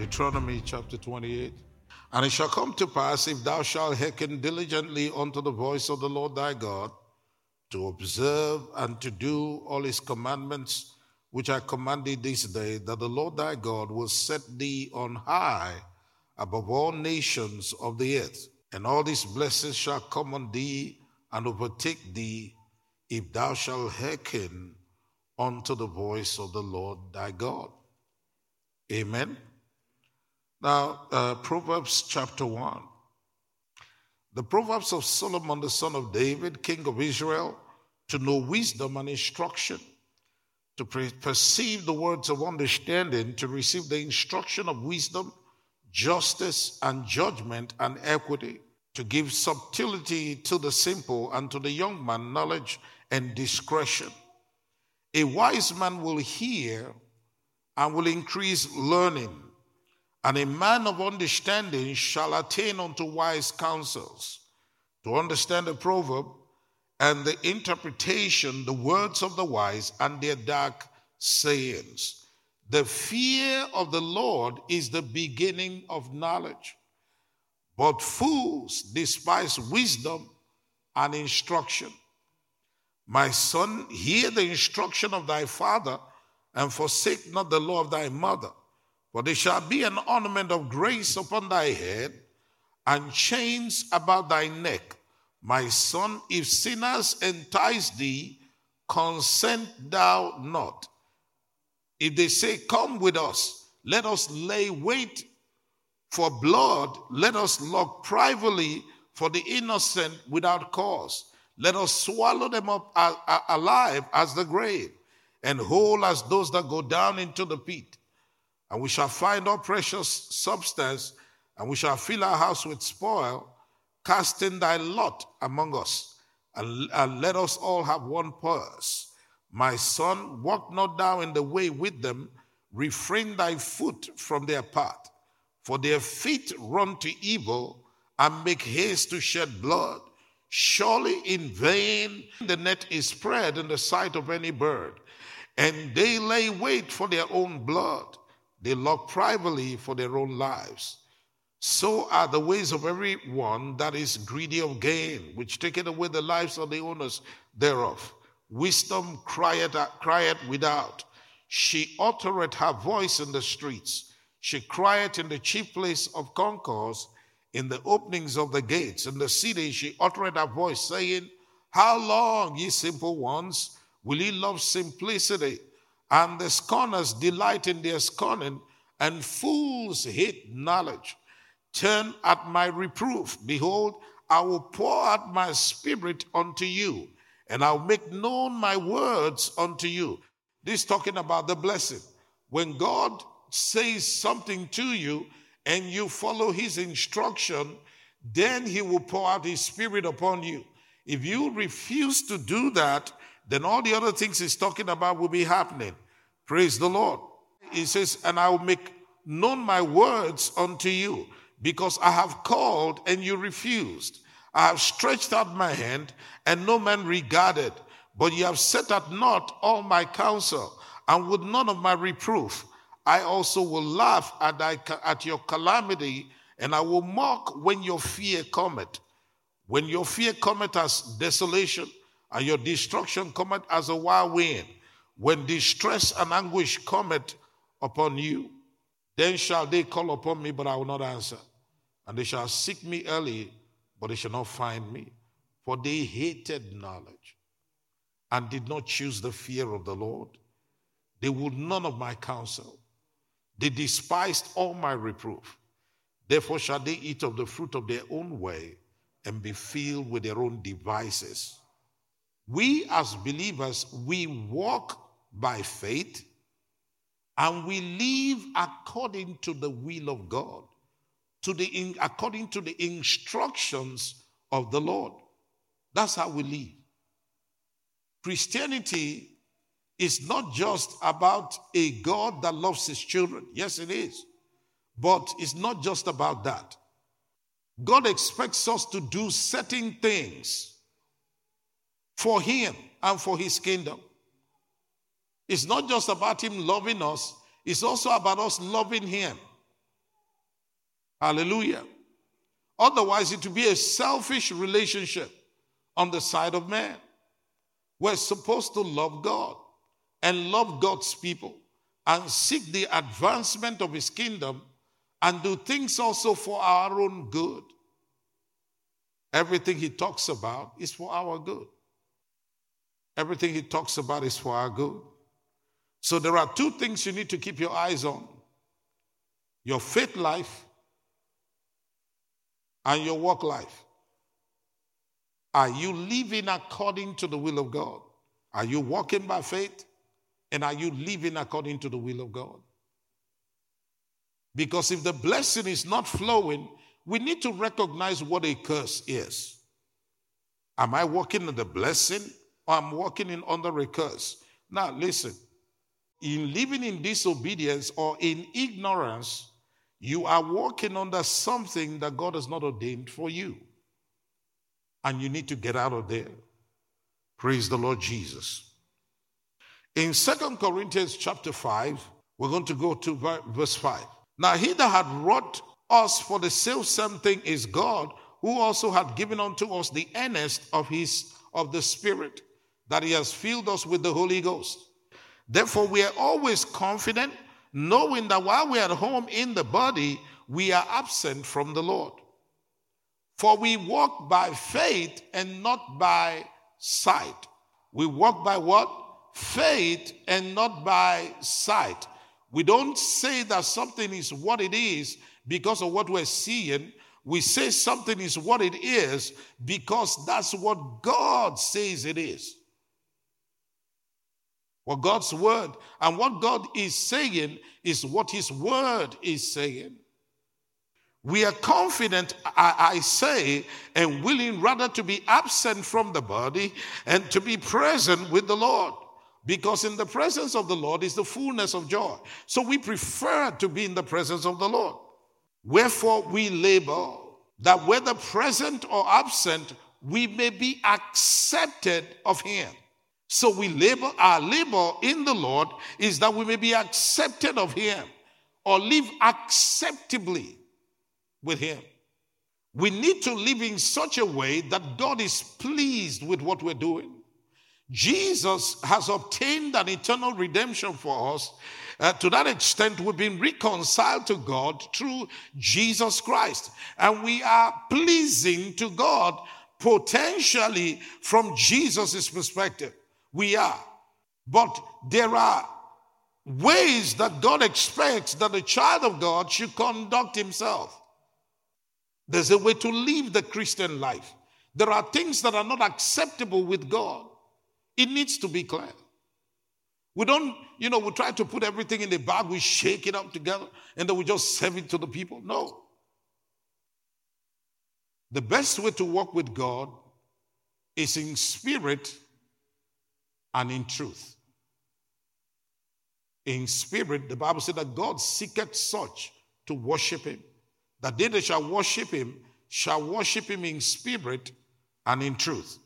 Deuteronomy chapter 28. And it shall come to pass, if thou shalt hearken diligently unto the voice of the Lord thy God, to observe and to do all his commandments which I command thee this day, that the Lord thy God will set thee on high above all nations of the earth. And all these blessings shall come on thee and overtake thee if thou shalt hearken unto the voice of the Lord thy God. Amen. Now, uh, Proverbs chapter 1. The Proverbs of Solomon, the son of David, king of Israel, to know wisdom and instruction, to perceive the words of understanding, to receive the instruction of wisdom, justice, and judgment and equity, to give subtlety to the simple, and to the young man knowledge and discretion. A wise man will hear and will increase learning, and a man of understanding shall attain unto wise counsels. To understand the proverb and the interpretation, the words of the wise and their dark sayings. The fear of the Lord is the beginning of knowledge, but fools despise wisdom and instruction. My son, hear the instruction of thy father, and forsake not the law of thy mother. For there shall be an ornament of grace upon thy head, and chains about thy neck. My son, if sinners entice thee, consent thou not. If they say, Come with us, let us lay wait for blood, let us look privately for the innocent without cause. Let us swallow them up alive as the grave, and whole as those that go down into the pit. And we shall find our precious substance, and we shall fill our house with spoil, casting thy lot among us, and, and let us all have one purse. My son, walk not thou in the way with them, refrain thy foot from their path, for their feet run to evil and make haste to shed blood. Surely in vain the net is spread in the sight of any bird, and they lay wait for their own blood. They look privately for their own lives. So are the ways of every one that is greedy of gain, which taketh away the lives of the owners thereof. Wisdom crieth, crieth without. She uttereth her voice in the streets. She crieth in the chief place of concourse in the openings of the gates. In the city she uttered her voice, saying, How long, ye simple ones, will ye love simplicity? And the scorners delight in their scorning, and fools hate knowledge. Turn at my reproof. Behold, I will pour out my spirit unto you, and I'll make known my words unto you. This talking about the blessing. When God says something to you, and you follow his instruction, then he will pour out his spirit upon you. If you refuse to do that, then all the other things he's talking about will be happening. Praise the Lord. He says, And I will make known my words unto you, because I have called and you refused. I have stretched out my hand and no man regarded, but ye have set at naught all my counsel and would none of my reproof. I also will laugh at, thy, at your calamity, and I will mock when your fear cometh. When your fear cometh as desolation, and your destruction cometh as a wild wind, when distress and anguish cometh upon you, then shall they call upon me, but I will not answer. And they shall seek me early, but they shall not find me. For they hated knowledge and did not choose the fear of the Lord. They would none of my counsel. They despised all my reproof. Therefore shall they eat of the fruit of their own way and be filled with their own devices. We as believers, we walk by faith and we live according to the will of God, to the according to the instructions of the Lord. That's how we live. Christianity is not just about a God that loves his children. Yes, it is. But it's not just about that. God expects us to do certain things for him and for his kingdom. It's not just about him loving us, it's also about us loving him. Hallelujah. Otherwise, it will be a selfish relationship on the side of man. We're supposed to love God and love God's people and seek the advancement of his kingdom and do things also for our own good. Everything he talks about is for our good. Everything he talks about is for our good. So there are two things you need to keep your eyes on your faith life and your work life. Are you living according to the will of God? Are you walking by faith? And are you living according to the will of God? Because if the blessing is not flowing, we need to recognize what a curse is. Am I walking in the blessing or am walking in under a curse? Now, listen. In living in disobedience or in ignorance, you are walking under something that God has not ordained for you. And you need to get out of there. Praise the Lord Jesus. In Second Corinthians chapter 5, we're going to go to verse 5. Now, he that had wrought us for the same thing is God, who also had given unto us the earnest of his of the Spirit, that he has filled us with the Holy Ghost. Therefore, we are always confident, knowing that while we are at home in the body, we are absent from the Lord. For we walk by faith and not by sight. We walk by what? Faith and not by sight. We don't say that something is what it is because of what we're seeing. We say something is what it is because that's what God says it is. What God's word and what God is saying is what His word is saying. We are confident, I, I, say, and willing rather to be absent from the body and to be present with the Lord. Because in the presence of the Lord is the fullness of joy. So we prefer to be in the presence of the Lord. Wherefore we labor that whether present or absent, we may be accepted of Him. So we labor, our labor in the Lord is that we may be accepted of Him or live acceptably with Him. We need to live in such a way that God is pleased with what we're doing. Jesus has obtained an eternal redemption for us. Uh, to that extent, we've been reconciled to God through Jesus Christ. And we are pleasing to God potentially from Jesus' perspective. We are. But there are ways that God expects that the child of God should conduct himself. There's a way to live the Christian life. There are things that are not acceptable with God. It needs to be clear. We don't, you know, we try to put everything in the bag, we shake it up together, and then we just serve it to the people. No. The best way to walk with God is in spirit and in truth. In spirit, the Bible said that God seeketh such to worship him that they that shall worship him shall worship him in spirit and in truth.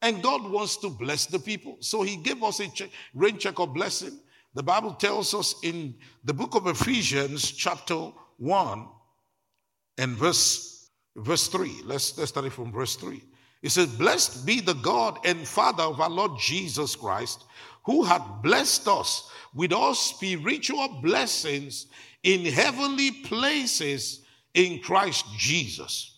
And God wants to bless the people. So he gave us a check, rain check of blessing. The Bible tells us in the book of Ephesians, chapter 1, and verse, verse 3. Let's, let's start it from verse 3. It says, Blessed be the God and Father of our Lord Jesus Christ, who hath blessed us with all spiritual blessings in heavenly places in Christ Jesus.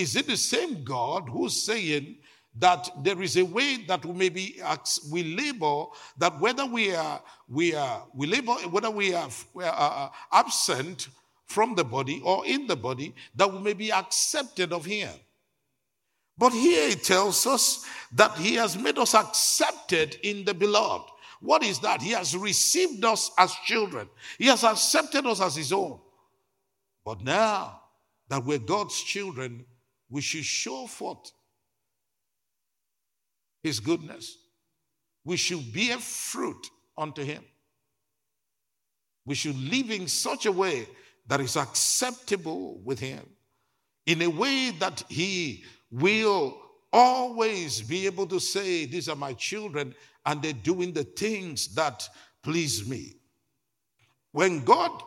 Is it the same God who's saying that there is a way that we may be we labor that whether we are we are we labor whether we are, we are uh, uh, absent from the body or in the body that we may be accepted of him? But here it tells us that he has made us accepted in the beloved. What is that? He has received us as children. He has accepted us as his own. But now that we're God's children, we should show forth his goodness. We should bear fruit unto him. We should live in such a way that is acceptable with him, in a way that he will always be able to say, These are my children, and they're doing the things that please me. When God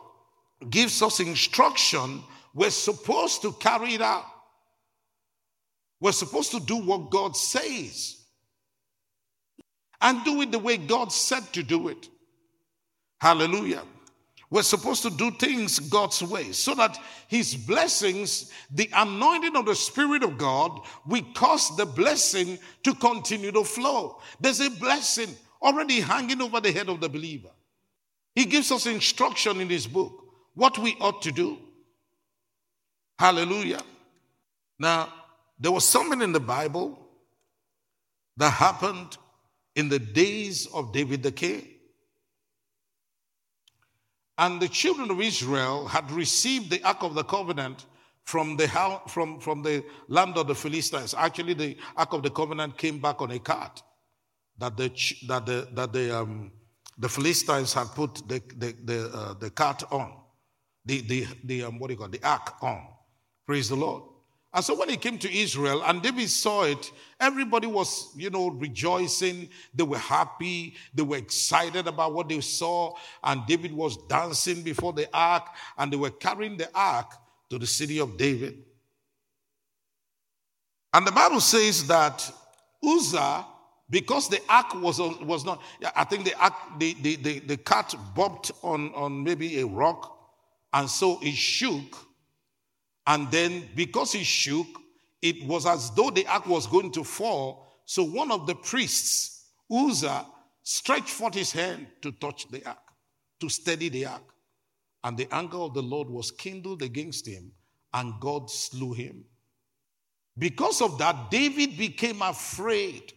gives us instruction, we're supposed to carry it out. We're supposed to do what God says and do it the way God said to do it. Hallelujah. We're supposed to do things God's way so that His blessings, the anointing of the Spirit of God, we cause the blessing to continue to flow. There's a blessing already hanging over the head of the believer. He gives us instruction in His book what we ought to do. Hallelujah. Now, there was something in the Bible that happened in the days of David the king. And the children of Israel had received the Ark of the Covenant from the, from, from the land of the Philistines. Actually, the Ark of the Covenant came back on a cart that the, that the, that the, um, the Philistines had put the, the, the, uh, the cart on, the, the, the um, what do you call it, the Ark on. Praise the Lord. And so when he came to Israel and David saw it, everybody was, you know, rejoicing. They were happy. They were excited about what they saw. And David was dancing before the ark and they were carrying the ark to the city of David. And the Bible says that Uzzah, because the ark was, was not, I think the ark, the, the, the, the cart bumped on, on maybe a rock and so it shook and then, because he shook, it was as though the ark was going to fall. So one of the priests, Uzzah, stretched forth his hand to touch the ark, to steady the ark. And the anger of the Lord was kindled against him, and God slew him. Because of that, David became afraid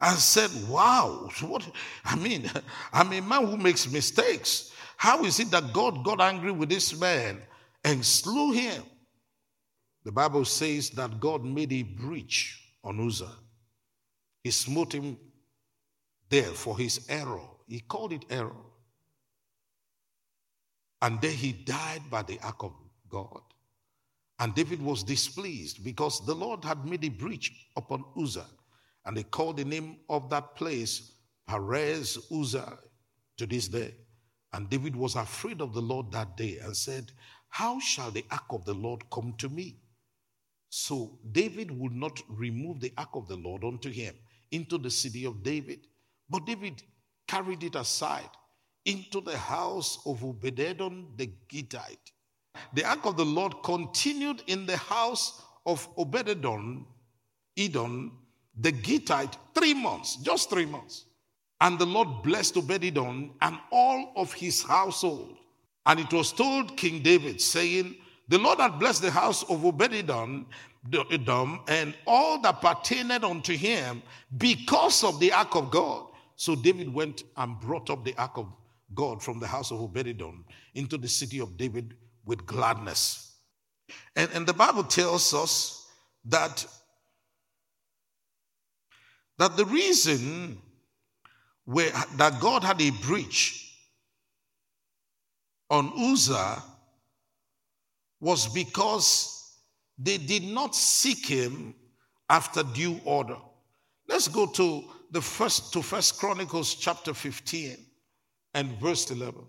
and said, Wow, what? I mean, I'm a man who makes mistakes. How is it that God got angry with this man and slew him? The Bible says that God made a breach on Uzzah. He smote him there for his error. He called it error. And then he died by the ark of God. And David was displeased because the Lord had made a breach upon Uzzah. And they called the name of that place Perez Uzzah to this day. And David was afraid of the Lord that day and said, How shall the ark of the Lord come to me? So David would not remove the ark of the Lord unto him into the city of David. But David carried it aside into the house of Obededom the Gittite. The ark of the Lord continued in the house of Obededom, Edom, the Gittite, three months, just three months. And the Lord blessed Obededom and all of his household. And it was told King David, saying, the Lord had blessed the house of Obededom and all that pertained unto him because of the ark of God. So David went and brought up the ark of God from the house of Obededom into the city of David with gladness. And, and the Bible tells us that, that the reason where, that God had a breach on Uzzah was because they did not seek him after due order. Let's go to the first to First Chronicles chapter 15 and verse 11.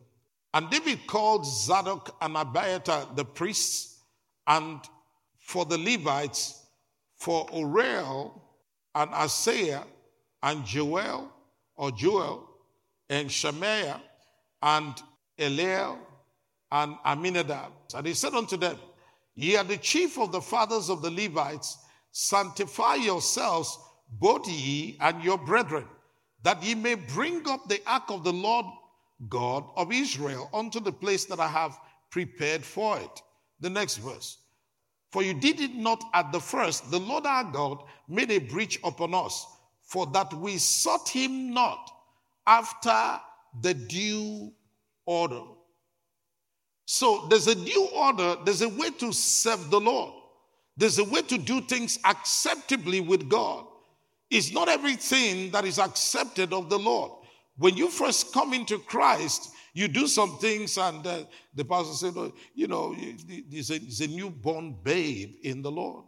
And David called Zadok and Abiathar the priests, and for the Levites, for Uriel and Asaiah and Joel or Joel and Shemaiah and Eliel and Amminadab. And he said unto them, Ye are the chief of the fathers of the Levites, sanctify yourselves, both ye and your brethren, that ye may bring up the ark of the Lord God of Israel unto the place that I have prepared for it. The next verse. For you did it not at the first, the Lord our God made a breach upon us, for that we sought him not after the due order. So there's a new order, there's a way to serve the Lord. There's a way to do things acceptably with God. It's not everything that is accepted of the Lord. When you first come into Christ, you do some things, and uh, the pastor said, oh, You know, he's a, he's a newborn babe in the Lord.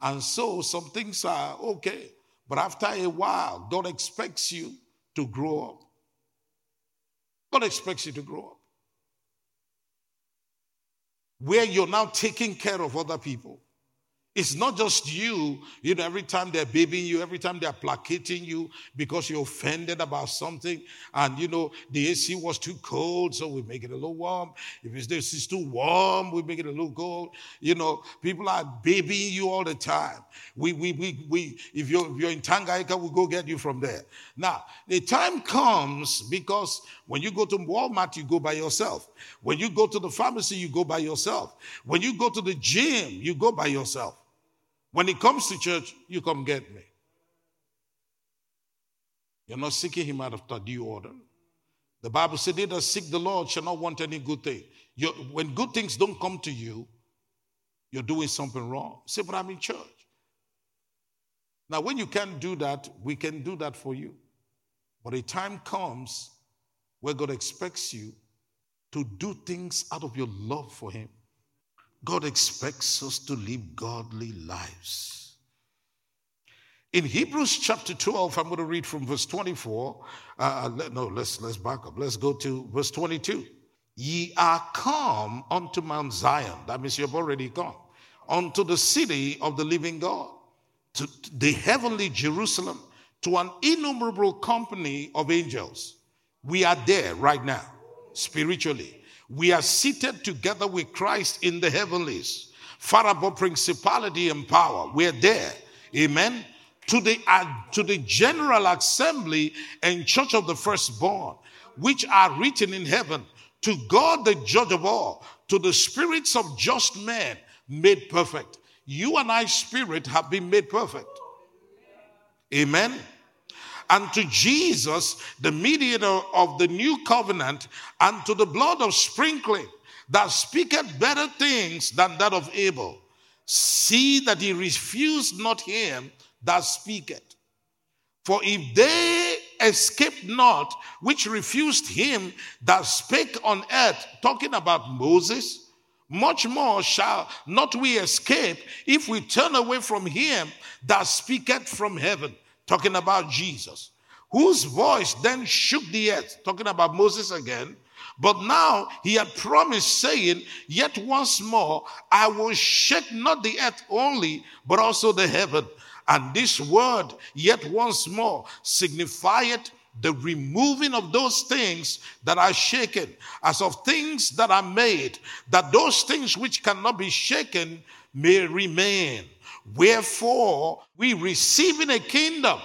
And so some things are okay. But after a while, God expects you to grow up. God expects you to grow up. Where you're now taking care of other people. It's not just you, you know, every time they're babying you, every time they're placating you because you're offended about something. And, you know, the AC was too cold, so we make it a little warm. If it's, this is too warm, we make it a little cold. You know, people are babying you all the time. We, we, we, we if, you're, if you're in Tanganyika, we go get you from there. Now, the time comes because when you go to Walmart, you go by yourself. When you go to the pharmacy, you go by yourself. When you go to the gym, you go by yourself. When it comes to church, you come get me. You're not seeking him out of due order. The Bible said, They that seek the Lord shall not want any good thing. You're, when good things don't come to you, you're doing something wrong. Say, but I'm in church. Now, when you can't do that, we can do that for you. But a time comes where God expects you to do things out of your love for Him. God expects us to live godly lives. In Hebrews chapter 12, I'm going to read from verse 24. Uh, uh no, let's, let's back up. Let's go to verse 22. Ye are come unto Mount Zion. That means you've already come. Unto the city of the living God, to the heavenly Jerusalem, to an innumerable company of angels. We are there right now, spiritually we are seated together with Christ in the heavenlies, far above principality and power. We're there. Amen. To the, uh, to the general assembly and church of the firstborn, which are written in heaven, to God the judge of all, to the spirits of just men made perfect. You and I, spirit, have been made perfect. Amen and to Jesus, the mediator of the new covenant, and to the blood of sprinkling that speaketh better things than that of Abel. See that he refused not him that speaketh. For if they escaped not, which refused him that spake on earth, talking about Moses, much more shall not we escape if we turn away from him that speaketh from heaven talking about Jesus, whose voice then shook the earth, talking about Moses again. But now he had promised, saying, Yet once more I will shake not the earth only, but also the heaven. And this word, yet once more, signifieth the removing of those things that are shaken, as of things that are made, that those things which cannot be shaken may remain. Wherefore, we receiving a kingdom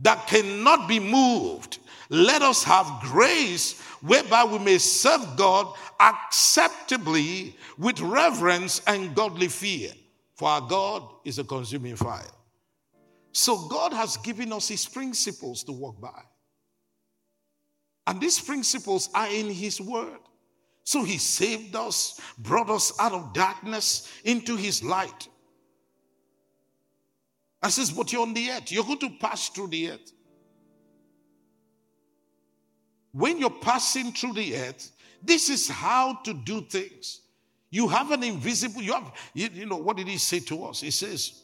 that cannot be moved, let us have grace whereby we may serve God acceptably with reverence and godly fear. For our God is a consuming fire. So God has given us his principles to walk by. And these principles are in his word. So he saved us, brought us out of darkness into his light. I says, but you're on the earth. You're going to pass through the earth. When you're passing through the earth, this is how to do things. You have an invisible, you have, you, you know, what did he say to us? He says,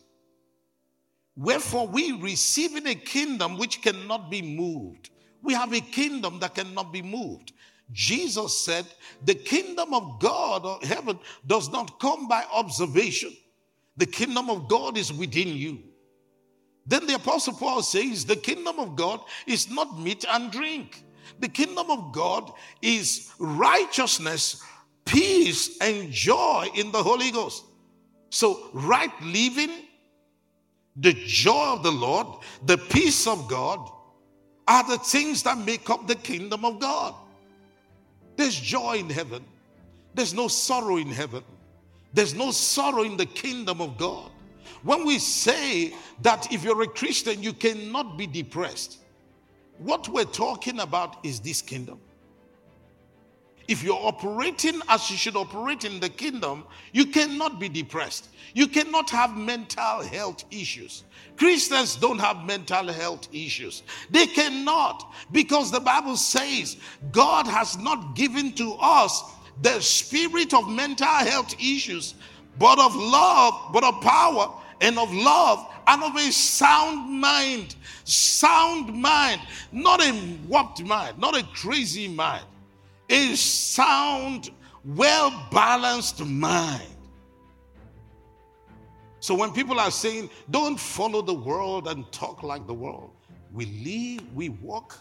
Wherefore we receiving a kingdom which cannot be moved. We have a kingdom that cannot be moved. Jesus said, The kingdom of God or heaven does not come by observation. The kingdom of God is within you. Then the Apostle Paul says, The kingdom of God is not meat and drink. The kingdom of God is righteousness, peace, and joy in the Holy Ghost. So, right living, the joy of the Lord, the peace of God are the things that make up the kingdom of God. There's joy in heaven, there's no sorrow in heaven, there's no sorrow in the kingdom of God. When we say that if you're a Christian, you cannot be depressed, what we're talking about is this kingdom. if you're operating as you should operate in the kingdom, you cannot be depressed. You cannot have mental health issues. Christians don't have mental health issues. They cannot because the Bible says God has not given to us the spirit of mental health issues, but of love, but of power and of love and of a sound mind. Sound mind, not a warped mind, not a crazy mind. A sound, well balanced mind. So when people are saying, don't follow the world and talk like the world, we live, we walk,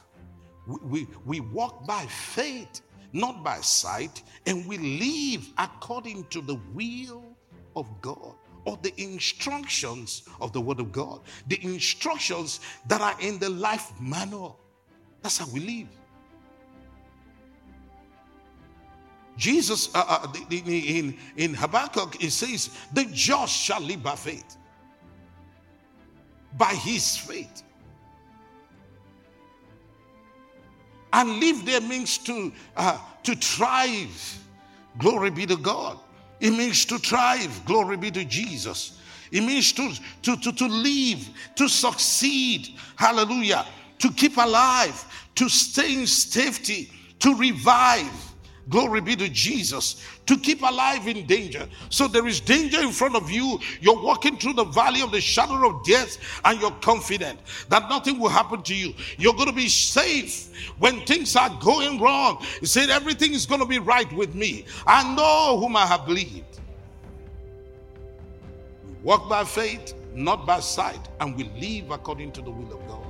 we, we, we walk by faith, not by sight, and we live according to the will of God or the instructions of the Word of God, the instructions that are in the life manual. That's how we live. Jesus, uh, uh, in, in Habakkuk, it says, The just shall live by faith. By his faith. And live there means to, uh, to thrive. Glory be to God. It means to thrive. Glory be to Jesus. It means to, to, to, to live, to succeed. Hallelujah. To keep alive, to stay in safety, to revive. Glory be to Jesus. To keep alive in danger. So there is danger in front of you. You're walking through the valley of the shadow of death and you're confident that nothing will happen to you. You're going to be safe when things are going wrong. You said everything is going to be right with me. I know whom I have believed. We walk by faith, not by sight, and we live according to the will of God.